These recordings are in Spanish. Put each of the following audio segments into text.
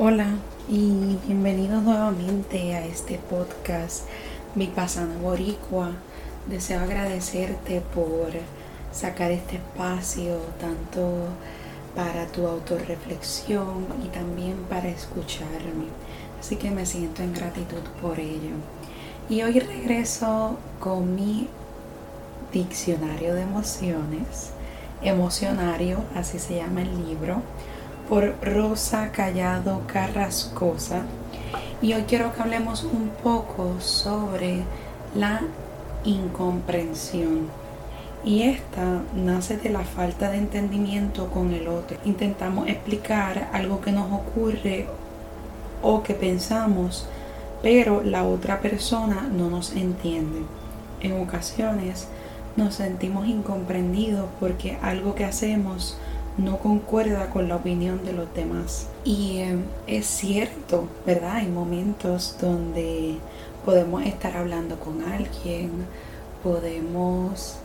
Hola y bienvenidos nuevamente a este podcast Pasana Boricua. Deseo agradecerte por sacar este espacio tanto para tu autorreflexión y también para escucharme. Así que me siento en gratitud por ello. Y hoy regreso con mi diccionario de emociones, emocionario, así se llama el libro por Rosa Callado Carrascosa y hoy quiero que hablemos un poco sobre la incomprensión. Y esta nace de la falta de entendimiento con el otro. Intentamos explicar algo que nos ocurre o que pensamos, pero la otra persona no nos entiende. En ocasiones nos sentimos incomprendidos porque algo que hacemos no concuerda con la opinión de los demás. Y eh, es cierto, ¿verdad? Hay momentos donde podemos estar hablando con alguien, podemos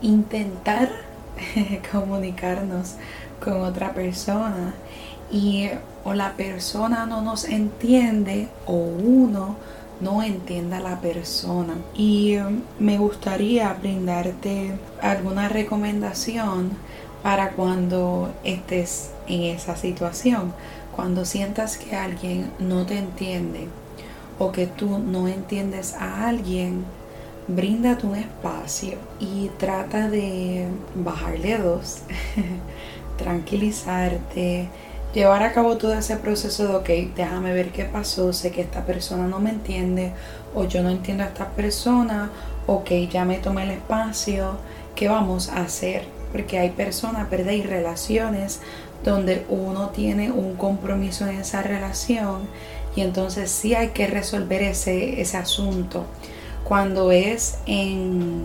intentar comunicarnos con otra persona y o la persona no nos entiende o uno no entiende a la persona. Y eh, me gustaría brindarte alguna recomendación para cuando estés en esa situación. Cuando sientas que alguien no te entiende o que tú no entiendes a alguien, bríndate un espacio y trata de bajarle dos, tranquilizarte, llevar a cabo todo ese proceso de, ok, déjame ver qué pasó, sé que esta persona no me entiende o yo no entiendo a esta persona, ok, ya me tomé el espacio, ¿qué vamos a hacer? Porque hay personas, ¿verdad? Y relaciones donde uno tiene un compromiso en esa relación y entonces sí hay que resolver ese, ese asunto. Cuando es en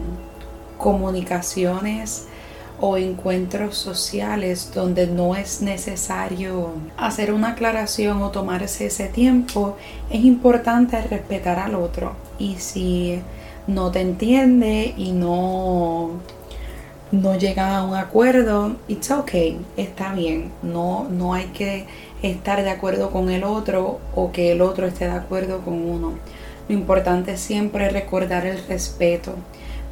comunicaciones o encuentros sociales donde no es necesario hacer una aclaración o tomarse ese tiempo, es importante respetar al otro. Y si no te entiende y no no llega a un acuerdo, it's okay, está bien. No, no hay que estar de acuerdo con el otro o que el otro esté de acuerdo con uno. Lo importante es siempre recordar el respeto.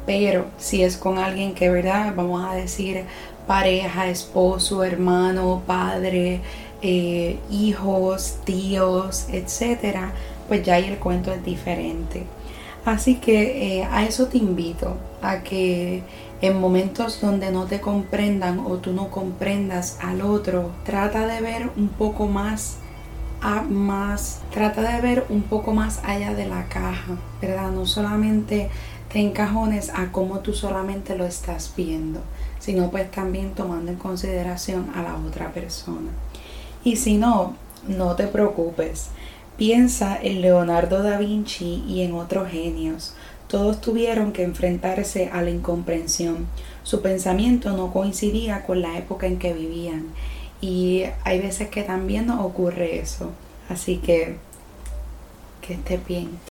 Pero si es con alguien que, ¿verdad? Vamos a decir pareja, esposo, hermano, padre, eh, hijos, tíos, etcétera, pues ya ahí el cuento es diferente. Así que eh, a eso te invito, a que en momentos donde no te comprendan o tú no comprendas al otro, trata de ver un poco más a más, trata de ver un poco más allá de la caja, ¿verdad? No solamente te encajones a cómo tú solamente lo estás viendo, sino pues también tomando en consideración a la otra persona. Y si no, no te preocupes. Piensa en Leonardo da Vinci y en otros genios. Todos tuvieron que enfrentarse a la incomprensión. Su pensamiento no coincidía con la época en que vivían. Y hay veces que también nos ocurre eso. Así que que esté bien.